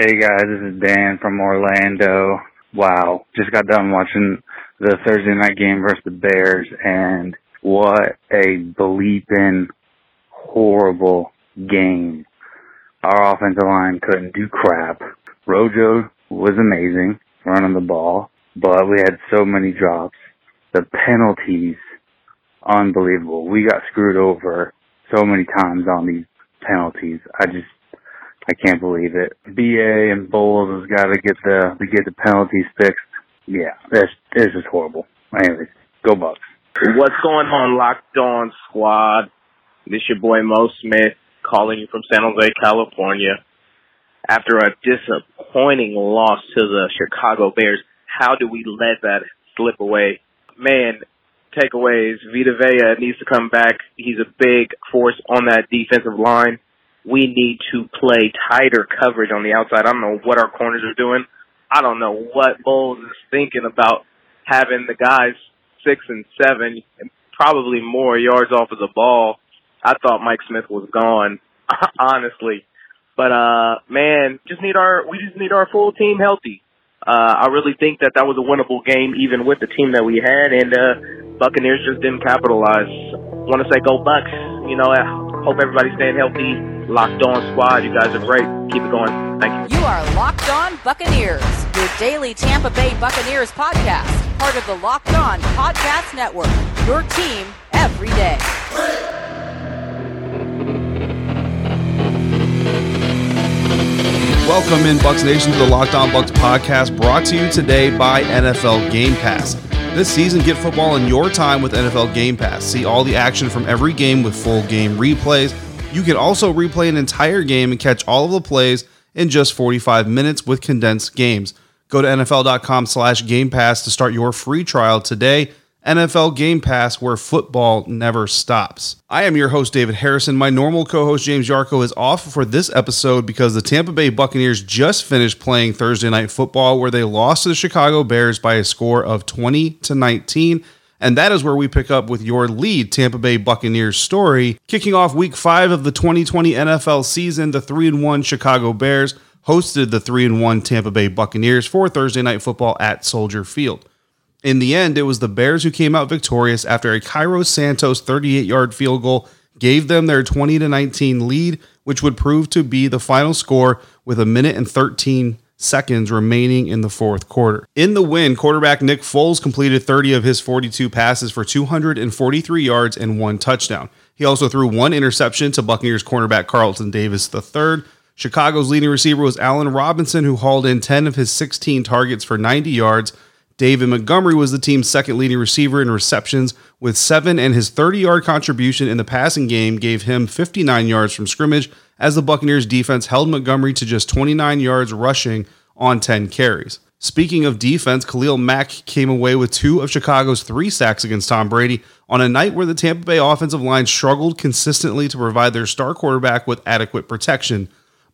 Hey guys, this is Dan from Orlando. Wow, just got done watching the Thursday night game versus the Bears and what a bleeping horrible game. Our offensive line couldn't do crap. Rojo was amazing running the ball, but we had so many drops. The penalties, unbelievable. We got screwed over so many times on these penalties. I just I can't believe it. BA and Bowles has got to get the to get the penalties fixed. Yeah, this this is horrible. Anyways, go Bucs. What's going on, Locked On Squad? This your boy Mo Smith calling you from San Jose, California. After a disappointing loss to the Chicago Bears, how do we let that slip away? Man, takeaways. Vita Vea needs to come back. He's a big force on that defensive line we need to play tighter coverage on the outside. I don't know what our corners are doing. I don't know what Bowles is thinking about having the guys six and seven probably more yards off of the ball. I thought Mike Smith was gone, honestly. But uh man, just need our we just need our full team healthy. Uh I really think that that was a winnable game even with the team that we had and uh Buccaneers just didn't capitalize. Want to say go Bucs, you know, hope everybody's staying healthy Locked On Squad. You guys are great. Keep it going. Thank you. You are Locked On Buccaneers, your daily Tampa Bay Buccaneers podcast, part of the Locked On Podcast Network. Your team every day. Welcome in Bucs Nation to the Locked On Bucs podcast brought to you today by NFL Game Pass. This season, get football in your time with NFL Game Pass. See all the action from every game with full game replays you can also replay an entire game and catch all of the plays in just 45 minutes with condensed games. Go to NFL.com slash Game Pass to start your free trial today. NFL Game Pass, where football never stops. I am your host, David Harrison. My normal co host, James Yarcho, is off for this episode because the Tampa Bay Buccaneers just finished playing Thursday Night Football, where they lost to the Chicago Bears by a score of 20 to 19 and that is where we pick up with your lead Tampa Bay Buccaneers story. Kicking off week five of the 2020 NFL season, the 3 1 Chicago Bears hosted the 3 1 Tampa Bay Buccaneers for Thursday Night Football at Soldier Field. In the end, it was the Bears who came out victorious after a Cairo Santos 38 yard field goal gave them their 20 to 19 lead, which would prove to be the final score with a minute and 13 seconds remaining in the fourth quarter. In the win, quarterback Nick Foles completed 30 of his 42 passes for 243 yards and one touchdown. He also threw one interception to Buccaneers cornerback Carlton Davis III. Chicago's leading receiver was Allen Robinson, who hauled in 10 of his 16 targets for 90 yards. David Montgomery was the team's second leading receiver in receptions with seven, and his 30 yard contribution in the passing game gave him 59 yards from scrimmage as the Buccaneers defense held Montgomery to just 29 yards rushing on 10 carries. Speaking of defense, Khalil Mack came away with two of Chicago's three sacks against Tom Brady on a night where the Tampa Bay offensive line struggled consistently to provide their star quarterback with adequate protection.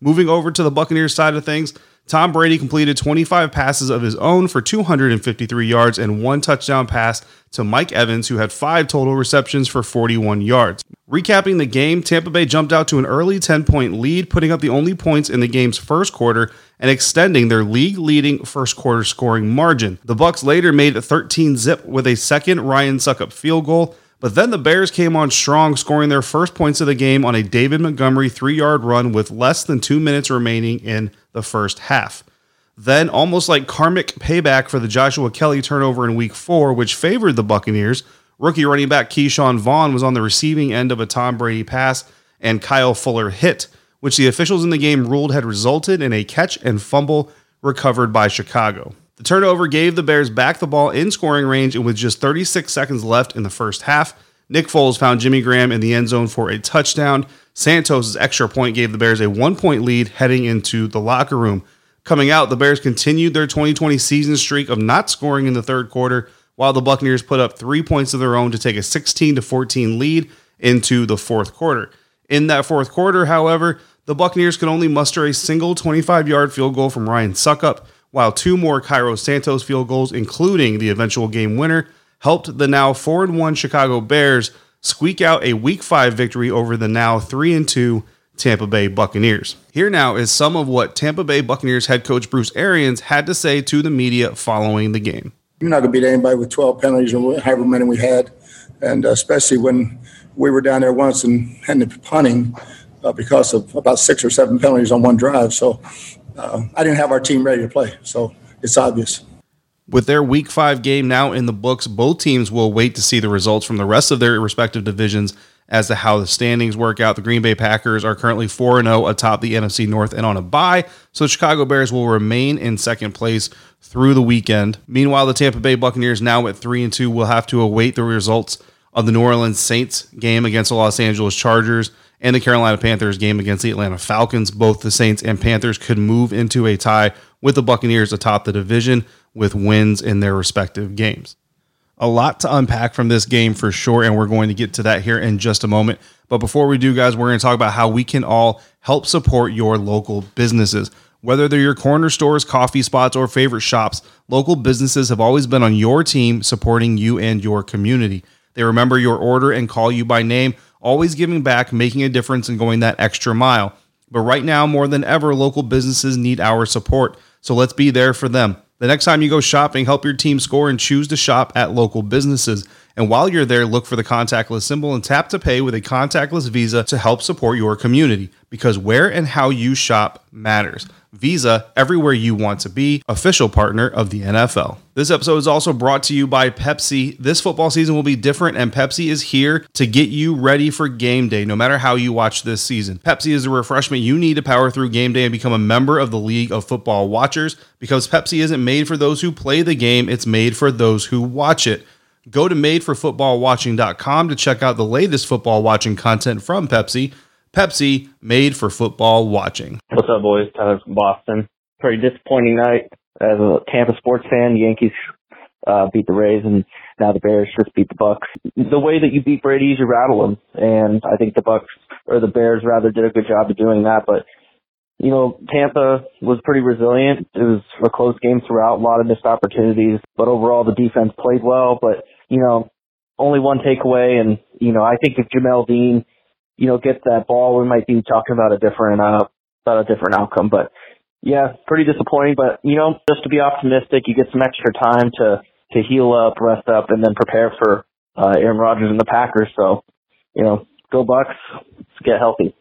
Moving over to the Buccaneers side of things, Tom Brady completed 25 passes of his own for 253 yards and one touchdown pass to Mike Evans, who had five total receptions for 41 yards. Recapping the game, Tampa Bay jumped out to an early 10 point lead, putting up the only points in the game's first quarter and extending their league leading first quarter scoring margin. The Bucs later made a 13 zip with a second Ryan Succop field goal. But then the Bears came on strong, scoring their first points of the game on a David Montgomery three yard run with less than two minutes remaining in the first half. Then, almost like karmic payback for the Joshua Kelley turnover in week four, which favored the Buccaneers, rookie running back Ke'Shawn Vaughn was on the receiving end of a Tom Brady pass and Kyle Fuller hit, which the officials in the game ruled had resulted in a catch and fumble recovered by Chicago. The turnover gave the Bears back the ball in scoring range, and with just 36 seconds left in the first half, Nick Foles found Jimmy Graham in the end zone for a touchdown. Santos' extra point gave the Bears a one point lead heading into the locker room. Coming out, the Bears continued their 2020 season streak of not scoring in the third quarter, while the Buccaneers put up three points of their own to take a 16 14 lead into the fourth quarter. In that fourth quarter, however, the Buccaneers could only muster a single 25 yard field goal from Ryan Succop while two more Cairo Santos field goals, including the eventual game winner, helped the now 4 1 Chicago Bears squeak out a Week 5 victory over the now 3 2 Tampa Bay Buccaneers. Here now is some of what Tampa Bay Buccaneers head coach Bruce Arians had to say to the media following the game. You're not going to beat anybody with 12 penalties or however many we had, and especially when we were down there once and ended punting uh, because of about six or seven penalties on one drive. So uh, I didn't have our team ready to play. So it's obvious. With their week five game now in the books, both teams will wait to see the results from the rest of their respective divisions as to how the standings work out. The Green Bay Packers are currently 4 0 atop the NFC North and on a bye, so the Chicago Bears will remain in second place through the weekend. Meanwhile, the Tampa Bay Buccaneers, now at 3 and 2, will have to await the results of the New Orleans Saints game against the Los Angeles Chargers and the Carolina Panthers game against the Atlanta Falcons. Both the Saints and Panthers could move into a tie with the Buccaneers atop the division with wins in their respective games a lot to unpack from this game for sure, and we're going to get to that here in just a moment. But before we do, guys, we're going to talk about how we can all help support your local businesses. Whether they're your corner stores, coffee spots, or favorite shops, local businesses have always been on your team supporting you and your community. They remember your order and call you by name, always giving back, making a difference, and going that extra mile. But right now, more than ever, local businesses need our support. So let's be there for them. The next time you go shopping, help your team score and choose to shop at local businesses. And while you're there, look for the contactless symbol and tap to pay with a contactless Visa to help support your community because where and how you shop matters. Visa, everywhere you want to be, official partner of the NFL. This episode is also brought to you by Pepsi. This football season will be different, and Pepsi is here to get you ready for game day, no matter how you watch this season. Pepsi is the refreshment you need to power through game day and become a member of the League of Football Watchers because Pepsi isn't made for those who play the game, it's made for those who watch it. Go to madeforfootballwatching.com to check out the latest football watching content from Pepsi. Pepsi, made for football watching. What's up, boys? Tyler from Boston. Pretty disappointing night as a Tampa sports fan. The Yankees uh, beat the Rays, and now the Bears just beat the Bucs. The way that you beat Brady is you rattle them, and I think the Bucs or the Bears rather did a good job of doing that. But you know, Tampa was pretty resilient. It was a close game throughout, a lot of missed opportunities, but overall the defense played well. But you know, only one takeaway, and you know, I think if Jamel Dean you know, gets that ball, we might be talking about a different, uh, about a different outcome. But yeah, pretty disappointing. But you know, just to be optimistic, you get some extra time to to heal up, rest up, and then prepare for uh, Aaron Rodgers and the Packers. So, you know, go Bucs, let's get healthy.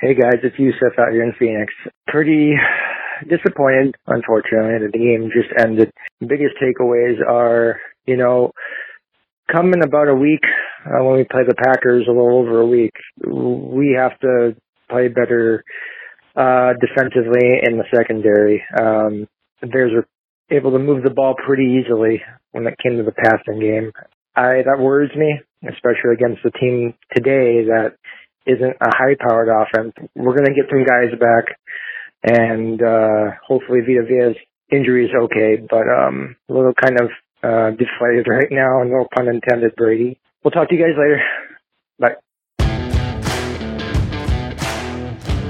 Hey guys, it's Yusuf out here in Phoenix. Pretty disappointed, unfortunately, that the game just ended. Biggest takeaways are, you know, come in about a week uh, when we play the Packers, a little over a week, we have to play better uh, defensively in the secondary. Um, the Bears were able to move the ball pretty easily when it came to the passing game. I that worries me, especially against the team today that isn't a high-powered offense. We're going to get some guys back, and uh, hopefully Vita Vea's injury is okay, but um, a little kind of uh, deflated right now, no pun intended, Brady. We'll talk to you guys later. Bye.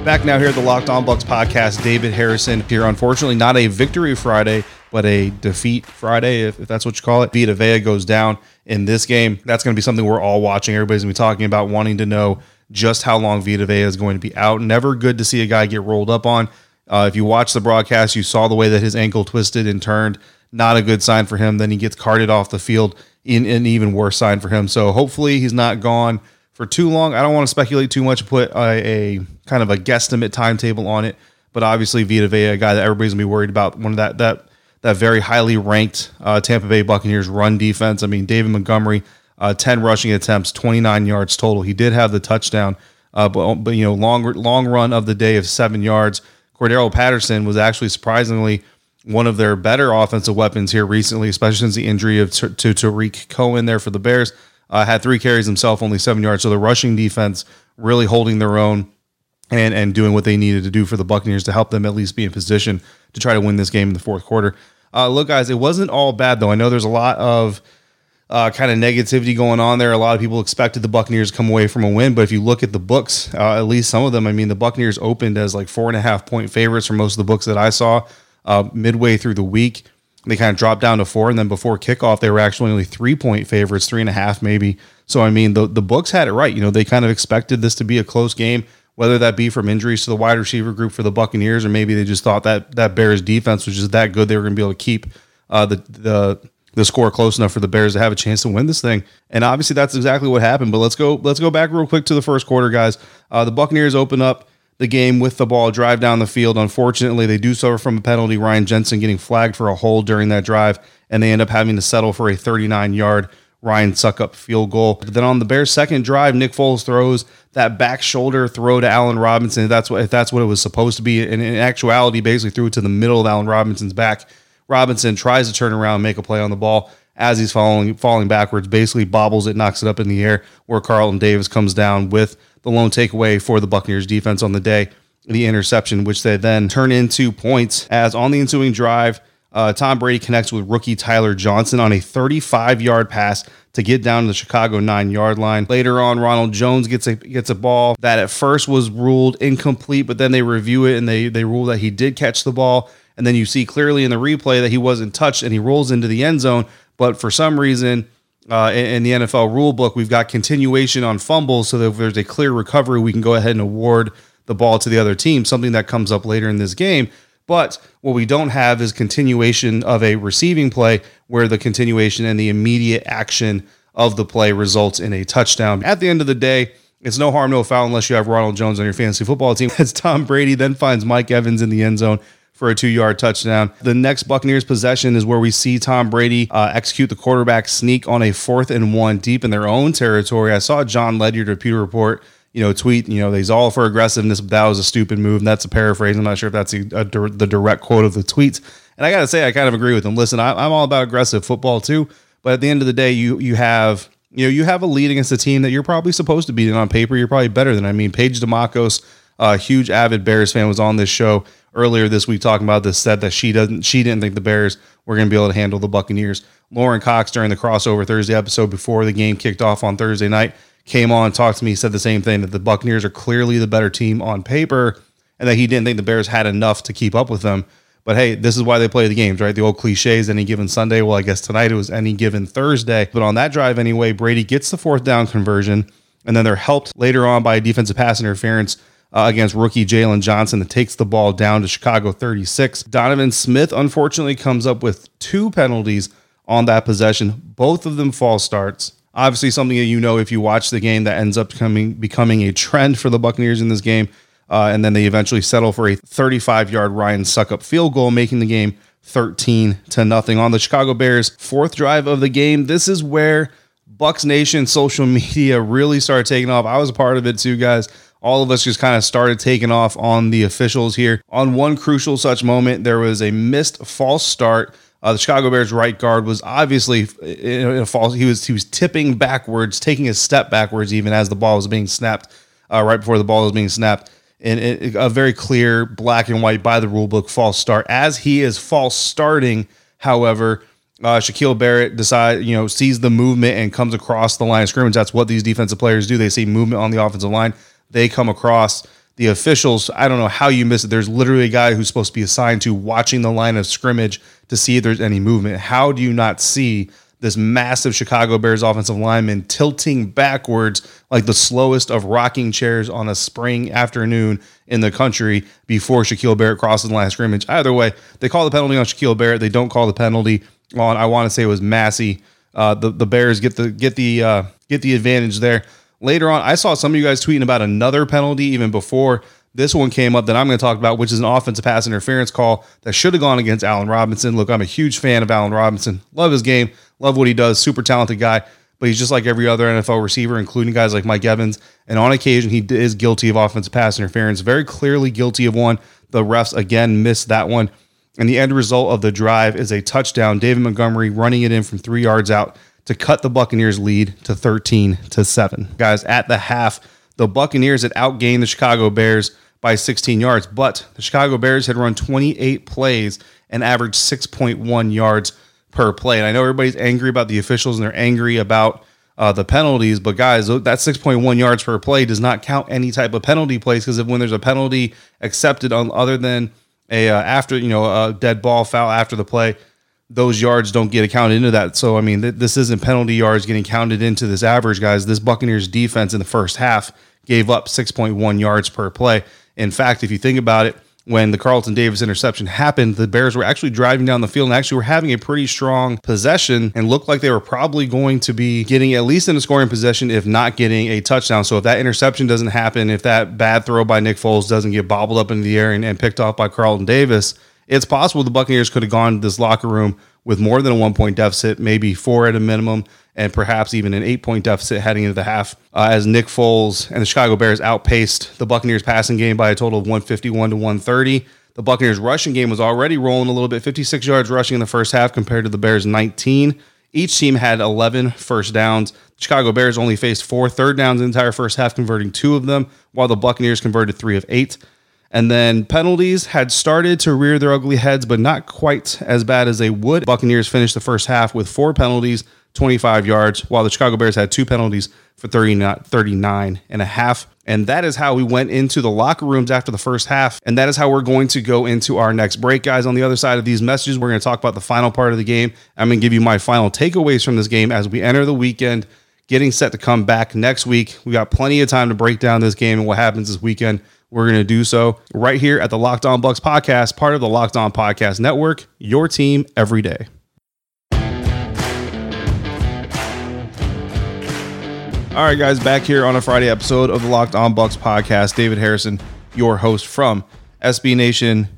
Back now here at the Locked On Bucs podcast, David Harrison here. Unfortunately, not a victory Friday, but a defeat Friday, if, if that's what you call it. Vita Vea goes down in this game. That's going to be something we're all watching. Everybody's going to be talking about, wanting to know just how long Vita Vea is going to be out. Never good to see a guy get rolled up on. Uh, if you watch the broadcast, you saw the way that his ankle twisted and turned not a good sign for him. Then he gets carted off the field in an even worse sign for him. So hopefully he's not gone for too long. I don't want to speculate too much, put a, a kind of a guesstimate timetable on it. But obviously Vita Vea, a guy that everybody's gonna be worried about, one of that that that very highly ranked uh, Tampa Bay Buccaneers run defense. I mean, David Montgomery, uh, ten rushing attempts, twenty nine yards total. He did have the touchdown, uh, but but you know long long run of the day of seven yards. Cordarrelle Patterson was actually surprisingly one of their better offensive weapons here recently, especially since the injury of to, to Tarik Cohen there for the Bears. Uh, had three carries himself, only seven yards. So the rushing defense really holding their own and and doing what they needed to do for the Buccaneers to help them at least be in position to try to win this game in the fourth quarter. Uh, look, guys, it wasn't all bad though. I know there's a lot of uh, kind of negativity going on there. A lot of people expected the Buccaneers to come away from a win, but if you look at the books, uh, at least some of them, I mean, the Buccaneers opened as like four and a half point favorites for most of the books that I saw uh, midway through the week. They kind of dropped down to four, and then before kickoff, they were actually only three point favorites, three and a half maybe. So I mean, the the books had it right. You know, they kind of expected this to be a close game. whether that be from injuries to the wide receiver group for the Buccaneers, or maybe they just thought that that Bears defense was just that good they were going to be able to keep uh, the the the score close enough for the Bears to have a chance to win this thing. And obviously that's exactly what happened. But let's go let's go back real quick to the first quarter, guys. Uh, the Buccaneers open up the game with the ball, drive down the field. Unfortunately, they do suffer from a penalty. Ryan Jensen getting flagged for a hold during that drive, and they end up having to settle for a 39 yard Ryan Succop field goal. But then on the Bears' second drive, Nick Foles throws that back shoulder throw to Allen Robinson. If that's what if that's what it was supposed to be. And in actuality, basically threw it to the middle of Allen Robinson's back. Robinson tries to turn around, make a play on the ball as he's falling falling backwards, basically bobbles it, knocks it up in the air, where Carlton Davis comes down with the lone takeaway for the Buccaneers defense on the day, the interception, which they then turn into points as on the ensuing drive, uh, Tom Brady connects with rookie Tyler Johnson on a 35 yard pass to get down to the Chicago nine yard line. Later on, Ronald Jones gets a gets a ball that at first was ruled incomplete, but then they review it and they they rule that he did catch the ball. And then you see clearly in the replay that he wasn't touched and he rolls into the end zone. But for some reason, uh, in, the NFL rule book, we've got continuation on fumbles. So that if there's a clear recovery, we can go ahead and award the ball to the other team, something that comes up later in this game. But what we don't have is continuation of a receiving play where the continuation and the immediate action of the play results in a touchdown. At the end of the day, it's no harm, no foul unless you have Ronald Jones on your fantasy football team. As Tom Brady then finds Mike Evans in the end zone for a two yard touchdown. The next Buccaneers possession is where we see Tom Brady uh, execute the quarterback sneak on a fourth and one deep in their own territory. I saw Jon Ledyard at Pewter Report you know, tweet, you know, he's all for aggressiveness, but that was a stupid move. And that's a paraphrase. I'm not sure if that's a, a, the direct quote of the tweets. And I got to say, I kind of agree with him. Listen, I, I'm all about aggressive football too. But at the end of the day, you you have you know you have a lead against a team that you're probably supposed to beat. And on paper, you're probably better than. I mean, Paige Demacos, a huge avid Bears fan, was on this show earlier this week talking about this said that she doesn't she didn't think the Bears were going to be able to handle the Buccaneers. Lorin Cox during the crossover Thursday episode before the game kicked off on Thursday night came on talked to me said the same thing that the Buccaneers are clearly the better team on paper and that he didn't think the Bears had enough to keep up with them. But hey, this is why they play the games, right? The old cliches, any given Sunday. Well, I guess tonight it was any given Thursday. But on that drive anyway, Brady gets the fourth down conversion, and then they're helped later on by a defensive pass interference uh, against rookie Jalen Johnson that takes the ball down to Chicago 36. Donovan Smith unfortunately comes up with two penalties on that possession, both of them false starts. Obviously, something that you know if you watch the game that ends up coming becoming a trend for the Buccaneers in this game. Uh, and then they eventually settle for a 35 yard Ryan Succop field goal, making the game 13 to nothing on the Chicago Bears. Fourth drive of the game. This is where Bucs Nation social media really started taking off. I was a part of it too, guys all of us just kind of started taking off on the officials here. On one crucial such moment, there was a missed false start. Uh, the Chicago Bears right guard was obviously in a false. He was he was tipping backwards, taking a step backwards, even as the ball was being snapped. Uh, right before the ball was being snapped, and it, a very clear black and white by the rule book false start. As he is false starting, however, uh, Shaquille Barrett decide you know sees the movement and comes across the line of scrimmage. That's what these defensive players do. They see movement on the offensive line they come across the officials. I don't know how you miss it. There's literally a guy who's supposed to be assigned to watching the line of scrimmage to see if there's any movement. How do you not see this massive Chicago Bears offensive lineman tilting backwards like the slowest of rocking chairs on a spring afternoon in the country before Shaquille Barrett crosses the line of scrimmage? Either way, they call the penalty on Shaquille Barrett. They don't call the penalty on. I want to say it was Massie. Uh, the the Bears get the get the uh, get the advantage there later on, I saw some of you guys tweeting about another penalty even before this one came up that I'm going to talk about, which is an offensive pass interference call that should have gone against Allen Robinson. Look, I'm a huge fan of Allen Robinson. Love his game, love what he does. Super talented guy, but he's just like every other NFL receiver, including guys like Mike Evans. And on occasion, he is guilty of offensive pass interference, very clearly guilty of one. The refs again missed that one. And the end result of the drive is a touchdown. David Montgomery running it in from three yards out to cut the Buccaneers lead to 13 to 7. Guys, at the half, the Buccaneers had outgained the Chicago Bears by 16 yards, but the Chicago Bears had run 28 plays and averaged 6.1 yards per play. And I know everybody's angry about the officials and they're angry about uh, the penalties, but guys, that 6.1 yards per play does not count any type of penalty plays because if when there's a penalty accepted on other than a uh, after you know a dead ball foul after the play, those yards don't get accounted into that. So I mean, th- this isn't penalty yards getting counted into this average, guys. This Buccaneers defense in the first half gave up 6.1 yards per play. In fact, if you think about it, when the Carlton Davis interception happened, the Bears were actually driving down the field and actually were having a pretty strong possession and looked like they were probably going to be getting at least in a scoring possession, if not getting a touchdown. So if that interception doesn't happen, if that bad throw by Nick Foles doesn't get bobbled up into the air and, and picked off by Carlton Davis, it's possible the Buccaneers could have gone to this locker room with more than a one point deficit, maybe four at a minimum, and perhaps even an eight point deficit heading into the half, uh, as Nick Foles and the Chicago Bears outpaced the Buccaneers passing game by a total of 151 to 130. The Buccaneers rushing game was already rolling a little bit, 56 yards rushing in the first half compared to the Bears 19. Each team had 11 first downs. The Chicago Bears only faced four third downs the entire first half, converting two of them, while the Buccaneers converted three of eight. And then penalties had started to rear their ugly heads, but not quite as bad as they would. Buccaneers finished the first half with four penalties, 25 yards, while the Chicago Bears had two penalties for 30, 39 and a half. And that is how we went into the locker rooms after the first half. And that is how we're going to go into our next break, guys. On the other side of these messages, we're going to talk about the final part of the game. I'm going to give you my final takeaways from this game as we enter the weekend, getting set to come back next week. We got plenty of time to break down this game and what happens this weekend. We're going to do so right here at the Locked On Bucs podcast, part of the Locked On Podcast Network, your team every day. All right, guys, back here on a Friday episode of the Locked On Bucs podcast. David Harrison, your host from SB Nation,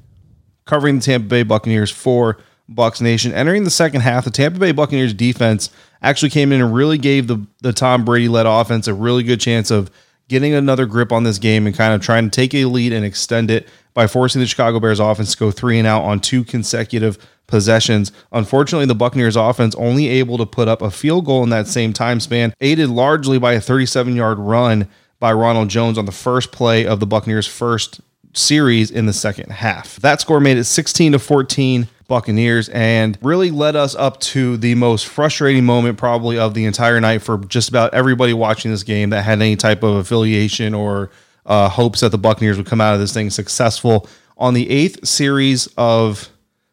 covering the Tampa Bay Buccaneers for Bucs Nation. Entering the second half, the Tampa Bay Buccaneers defense actually came in and really gave the, the Tom Brady led offense a really good chance of getting another grip on this game and kind of trying to take a lead and extend it by forcing the Chicago Bears offense to go three and out on two consecutive possessions. Unfortunately, the Buccaneers offense only able to put up a field goal in that same time span, aided largely by a 37 yard run by Ronald Jones on the first play of the Buccaneers' first series in the second half. That score made it 16 to 14 Buccaneers and really led us up to the most frustrating moment probably of the entire night for just about everybody watching this game that had any type of affiliation or uh, hopes that the Buccaneers would come out of this thing successful. On the eighth series of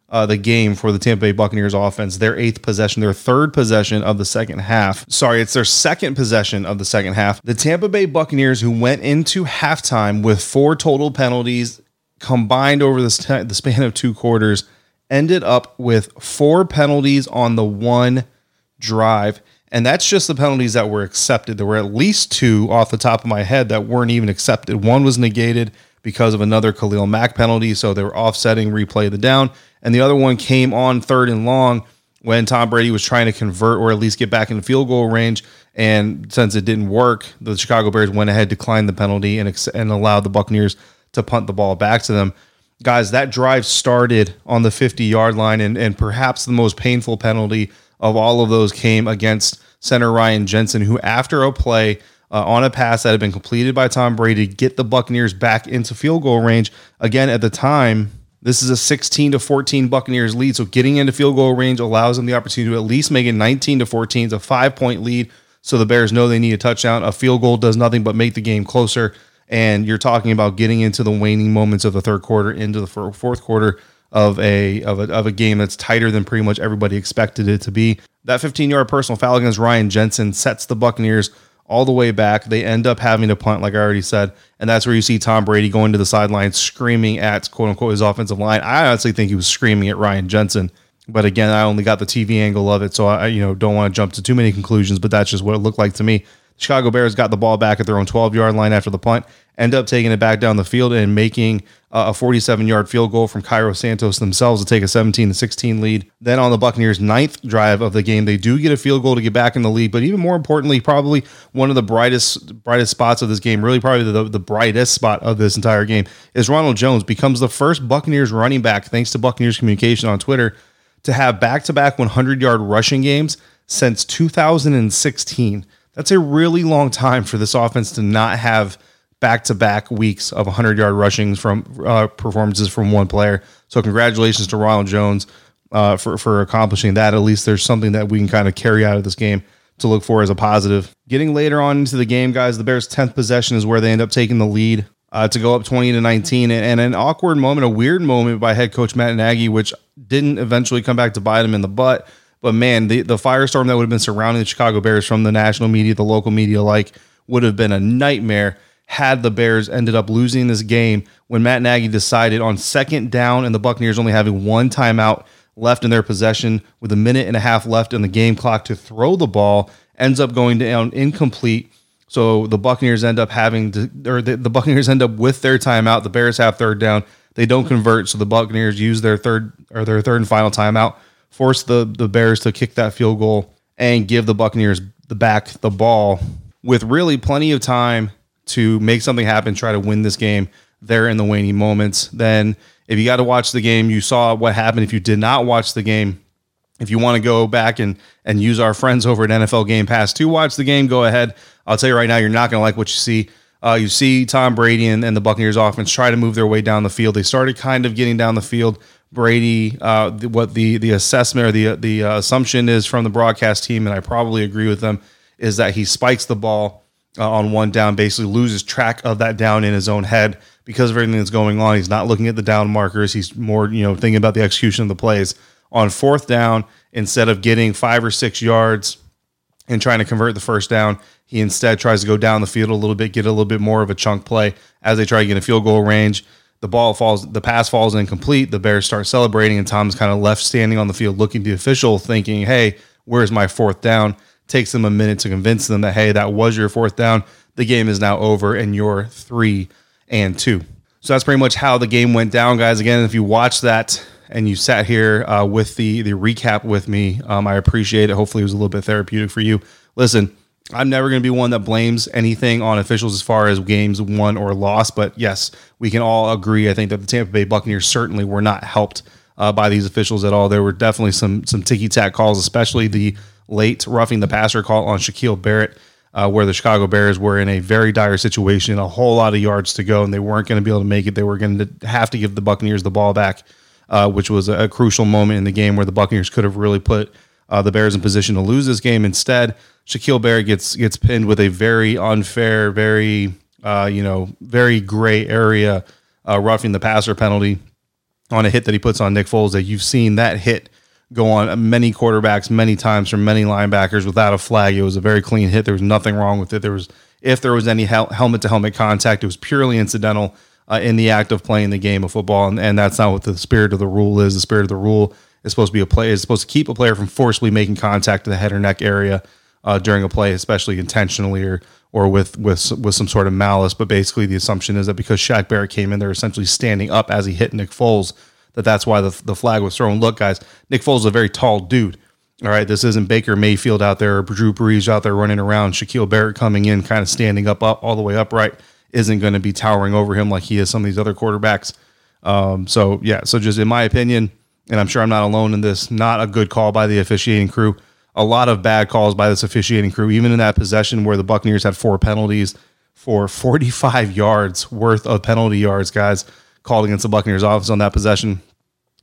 uh, the game for the Tampa Bay Buccaneers offense, their eighth possession, their third possession of the second half. Sorry, it's their second possession of the second half. The Tampa Bay Buccaneers, who went into halftime with four total penalties combined over the, the span of two quarters, ended up with four penalties on the one drive. And that's just the penalties that were accepted. There were at least two off the top of my head that weren't even accepted. One was negated because of another Khalil Mack penalty. So they were offsetting replay the down. And the other one came on third and long when Tom Brady was trying to convert or at least get back in field goal range. And since it didn't work, the Chicago Bears went ahead, declined the penalty, and, and allowed the Buccaneers to punt the ball back to them. Guys, that drive started on the 50 yard line, and, and perhaps the most painful penalty of all of those came against center Ryan Jensen, who, after a play, uh, on a pass that had been completed by Tom Brady, get the Buccaneers back into field goal range. Again, at the time, this is a 16 to 14 Buccaneers lead. So getting into field goal range allows them the opportunity to at least make it 19 to 14. It's a five point lead. So the Bears know they need a touchdown. A field goal does nothing but make the game closer. And you're talking about getting into the waning moments of the third quarter, into the fourth quarter of a of a, of a game that's tighter than pretty much everybody expected it to be. That 15 yard personal foul against Ryan Jensen sets the Buccaneers all the way back. They end up having to punt, like I already said, and that's where you see Tom Brady going to the sideline screaming at quote unquote his offensive line. I honestly think he was screaming at Ryan Jensen, but again, I only got the TV angle of it, so I you know don't want to jump to too many conclusions. But that's just what it looked like to me. Chicago Bears got the ball back at their own 12 yard line after the punt, end up taking it back down the field and making uh, a 47 yard field goal from Cairo Santos themselves to take a 17 to 16 lead. Then on the Buccaneers' ninth drive of the game, they do get a field goal to get back in the lead. But even more importantly, probably one of the brightest brightest spots of this game, really probably the, the brightest spot of this entire game, is Ronald Jones becomes the first Buccaneers running back, thanks to Buccaneers communication on Twitter, to have back to back 100 yard rushing games since 2016. That's a really long time for this offense to not have back to back weeks of 100 yard rushings from uh, performances from one player. So, congratulations to Ronald Jones uh, for, for accomplishing that. At least there's something that we can kind of carry out of this game to look for as a positive. Getting later on into the game, guys, the Bears' 10th possession is where they end up taking the lead. Uh, to go up 20 to 19 and, and, an awkward moment, a weird moment by head coach Matt Nagy, which didn't eventually come back to bite him in the butt. But man, the, the firestorm that would have been surrounding the Chicago Bears from the national media, the local media, like would have been a nightmare had the Bears ended up losing this game when Matt Nagy decided on second down and the Buccaneers only having one timeout left in their possession with a minute and a half left in the game clock to throw the ball ends up going down incomplete. So the Buccaneers end up having to, or the, the Buccaneers end up with their timeout. The Bears have third down. They don't convert, so the Buccaneers use their third or their third and final timeout, force the the Bears to kick that field goal and give the Buccaneers the back the ball with really plenty of time to make something happen, try to win this game there in the waning moments. Then if you got to watch the game, you saw what happened. If you did not watch the game, if you want to go back and and use our friends over at NFL Game Pass to watch the game, go ahead. I'll tell you right now, you're not going to like what you see. Uh, you see Tom Brady and, and, the Buccaneers offense try to move their way down the field. They started kind of getting down the field. Brady, uh, what the the assessment or the the uh, assumption is from the broadcast team, and I probably agree with them, is that he spikes the ball uh, on one down, basically loses track of that down in his own head because of everything that's going on. He's not looking at the down markers. He's more you know thinking about the execution of the plays. On fourth down, instead of getting five or six yards and trying to convert the first down, he instead tries to go down the field a little bit, get a little bit more of a chunk play as they try to get a field goal range. The ball falls, the pass falls incomplete. The Bears start celebrating, and Tom's kind of left standing on the field looking at the official, thinking, Hey, where's my fourth down? Takes them a minute to convince them that, Hey, that was your fourth down. The game is now over, and you're three and two. So that's pretty much how the game went down, guys. Again, if you watch that and you sat here uh, with the the recap with me, um, I appreciate it. Hopefully, it was a little bit therapeutic for you. Listen, I'm never going to be one that blames anything on officials as far as games won or lost. But yes, we can all agree. I think that the Tampa Bay Buccaneers certainly were not helped uh, by these officials at all. There were definitely some some ticky tack calls, especially the late roughing the passer call on Shaquille Barrett, uh, where the Chicago Bears were in a very dire situation, a whole lot of yards to go, and they weren't going to be able to make it. They were going to have to give the Buccaneers the ball back, uh, which was a, a crucial moment in the game where the Buccaneers could have really put uh, the Bears in position to lose this game. Instead, Shaquille Barrett gets gets pinned with a very unfair, very uh, you know, very gray area uh, roughing the passer penalty on a hit that he puts on Nick Foles. That you've seen that hit go on many quarterbacks many times from many linebackers without a flag. It was a very clean hit. There was nothing wrong with it. There was if there was any hel- helmet to helmet contact, it was purely incidental. Uh, in the act of playing the game of football, and, and that's not what the spirit of the rule is. The spirit of the rule is supposed to be a play is supposed to keep a player from forcibly making contact to the head or neck area uh, during a play, especially intentionally or or with with with some sort of malice. But basically, the assumption is that because Shaq Barrett came in, they're essentially standing up as he hit Nick Foles. That that's why the the flag was thrown. Look, guys, Nick Foles is a very tall dude. All right, this isn't Baker Mayfield out there or Drew Brees out there running around. Shaquille Barrett coming in, kind of standing up, up all the way upright, isn't going to be towering over him like he is some of these other quarterbacks. Um, so yeah, so just in my opinion, and I'm sure I'm not alone in this, not a good call by the officiating crew. A lot of bad calls by this officiating crew, even in that possession where the Buccaneers had four penalties for 45 yards worth of penalty yards, guys, called against the Buccaneers offense on that possession.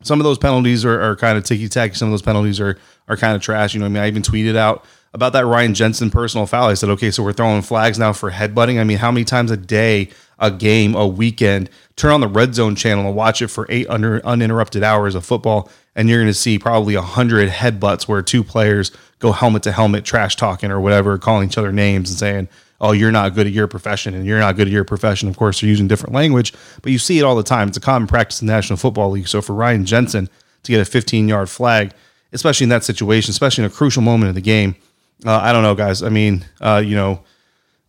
Some of those penalties are, are kind of ticky tacky. Some of those penalties are are kind of trash. You know, I mean, I even tweeted out about that Ryan Jensen personal foul. I said, okay, so we're throwing flags now for headbutting. I mean, how many times a day, a game, a weekend, turn on the red zone channel and watch it for eight under, uninterrupted hours of football, and you're going to see probably a hundred headbutts where two players go helmet to helmet, trash talking or whatever, calling each other names and saying, "Oh, you're not good at your profession," and you're not good at your profession. Of course, they're using different language, but you see it all the time. It's a common practice in the National Football League. So for Ryan Jensen to get a 15 yard flag, especially in that situation, especially in a crucial moment of the game uh, I don't know, guys. I mean, uh, you know,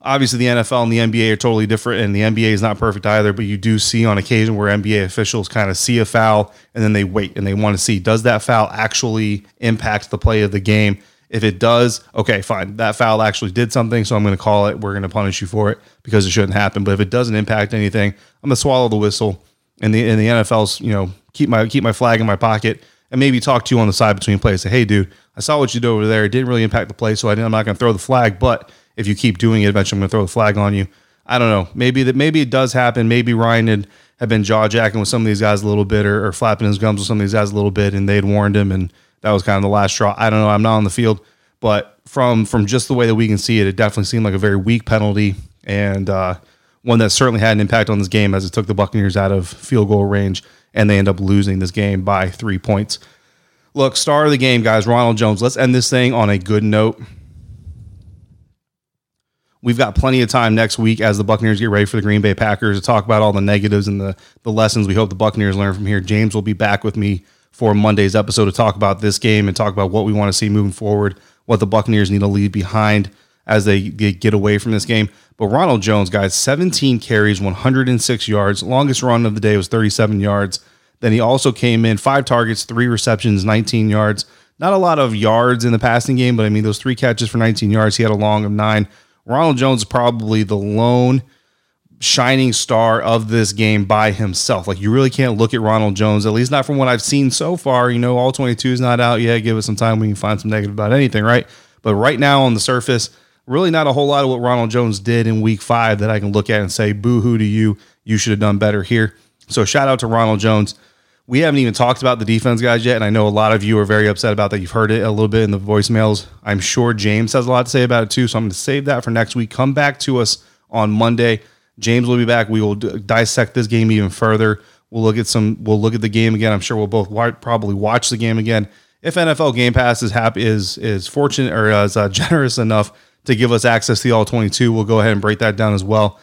obviously the NFL and the NBA are totally different, and the NBA is not perfect either. But you do see on occasion where NBA officials kind of see a foul and then they wait and they want to see does that foul actually impact the play of the game. If it does, okay, fine. That foul actually did something, so I'm going to call it. We're going to punish you for it because it shouldn't happen. But if it doesn't impact anything, I'm going to swallow the whistle. And the and the NFL's, you know, keep my keep my flag in my pocket and maybe talk to you on the side between plays. Say, hey, dude, I saw what you did over there. It didn't really impact the play, so I am not going to throw the flag. But if you keep doing it, eventually I'm going to throw the flag on you. I don't know. Maybe that. Maybe it does happen. Maybe Ryan had, had been jaw jacking with some of these guys a little bit, or, or flapping his gums with some of these guys a little bit, and they had warned him, and that was kind of the last straw. I don't know. I'm not on the field, but from from just the way that we can see it, it definitely seemed like a very weak penalty, and uh, one that certainly had an impact on this game as it took the Buccaneers out of field goal range, and they end up losing this game by three points. Look, star of the game, guys, Ronald Jones. Let's end this thing on a good note. We've got plenty of time next week as the Buccaneers get ready for the Green Bay Packers to talk about all the negatives and the, the lessons we hope the Buccaneers learn from here. James will be back with me for Monday's episode to talk about this game and talk about what we want to see moving forward, what the Buccaneers need to leave behind as they get away from this game. But Ronald Jones, guys, 17 carries, 106 yards. Longest run of the day was 37 yards. Then he also came in five targets, three receptions, 19 yards. Not a lot of yards in the passing game, but I mean, those three catches for 19 yards, he had a long of nine. Ronald Jones is probably the lone shining star of this game by himself. Like, you really can't look at Ronald Jones, at least not from what I've seen so far. You know, all 22 is not out yet. Give us some time. We can find some negative about anything, right? But right now on the surface, really not a whole lot of what Ronald Jones did in week five that I can look at and say, boo hoo to you. You should have done better here. So shout out to Ronald Jones. We haven't even talked about the defense guys yet, and I know a lot of you are very upset about that. You've heard it a little bit in the voicemails. I'm sure James has a lot to say about it too, so I'm going to save that for next week. Come back to us on Monday. James will be back. We will d- dissect this game even further. We'll look at some. We'll look at the game again. I'm sure we'll both wa- probably watch the game again. If NFL Game Pass is happy is is fortunate or is uh, generous enough to give us access to the all 22. We'll go ahead and break that down as well.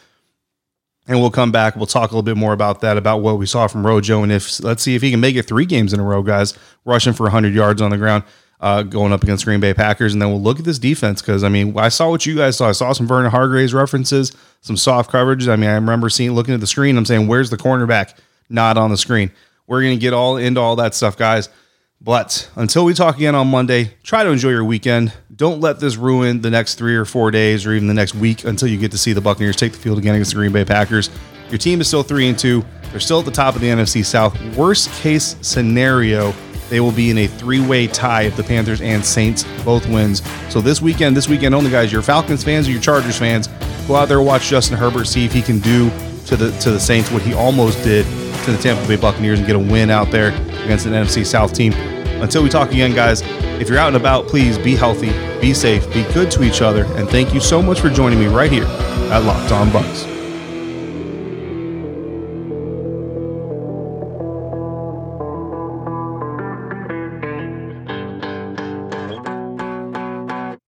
And we'll come back. We'll talk a little bit more about that, about what we saw from Rojo. And if let's see if he can make it three games in a row, guys, rushing for 100 yards on the ground, uh, going up against Green Bay Packers. And then we'll look at this defense because, I mean, I saw what you guys saw. I saw some Vernon Hargreaves references, some soft coverages. I mean, I remember seeing, looking at the screen, I'm saying, where's the cornerback? Not on the screen. We're to get all into all that stuff, guys. But until we talk again on Monday, try to enjoy your weekend. Don't let this ruin the next three or four days or even the next week until you get to see the Buccaneers take the field again against the Green Bay Packers. Your team is still three and two. They're still at the top of the NFC South. Worst case scenario, they will be in a three-way tie if the Panthers and Saints both wins. So this weekend, this weekend only, guys, your Falcons fans or your Chargers fans, go out there watch Justin Herbert, see if he can do to the to the Saints what he almost did to the Tampa Bay Buccaneers and get a win out there against an NFC South team. Until we talk again, guys, if you're out and about, please be healthy, be safe, be good to each other, and thank you so much for joining me right here at Locked On Bucs.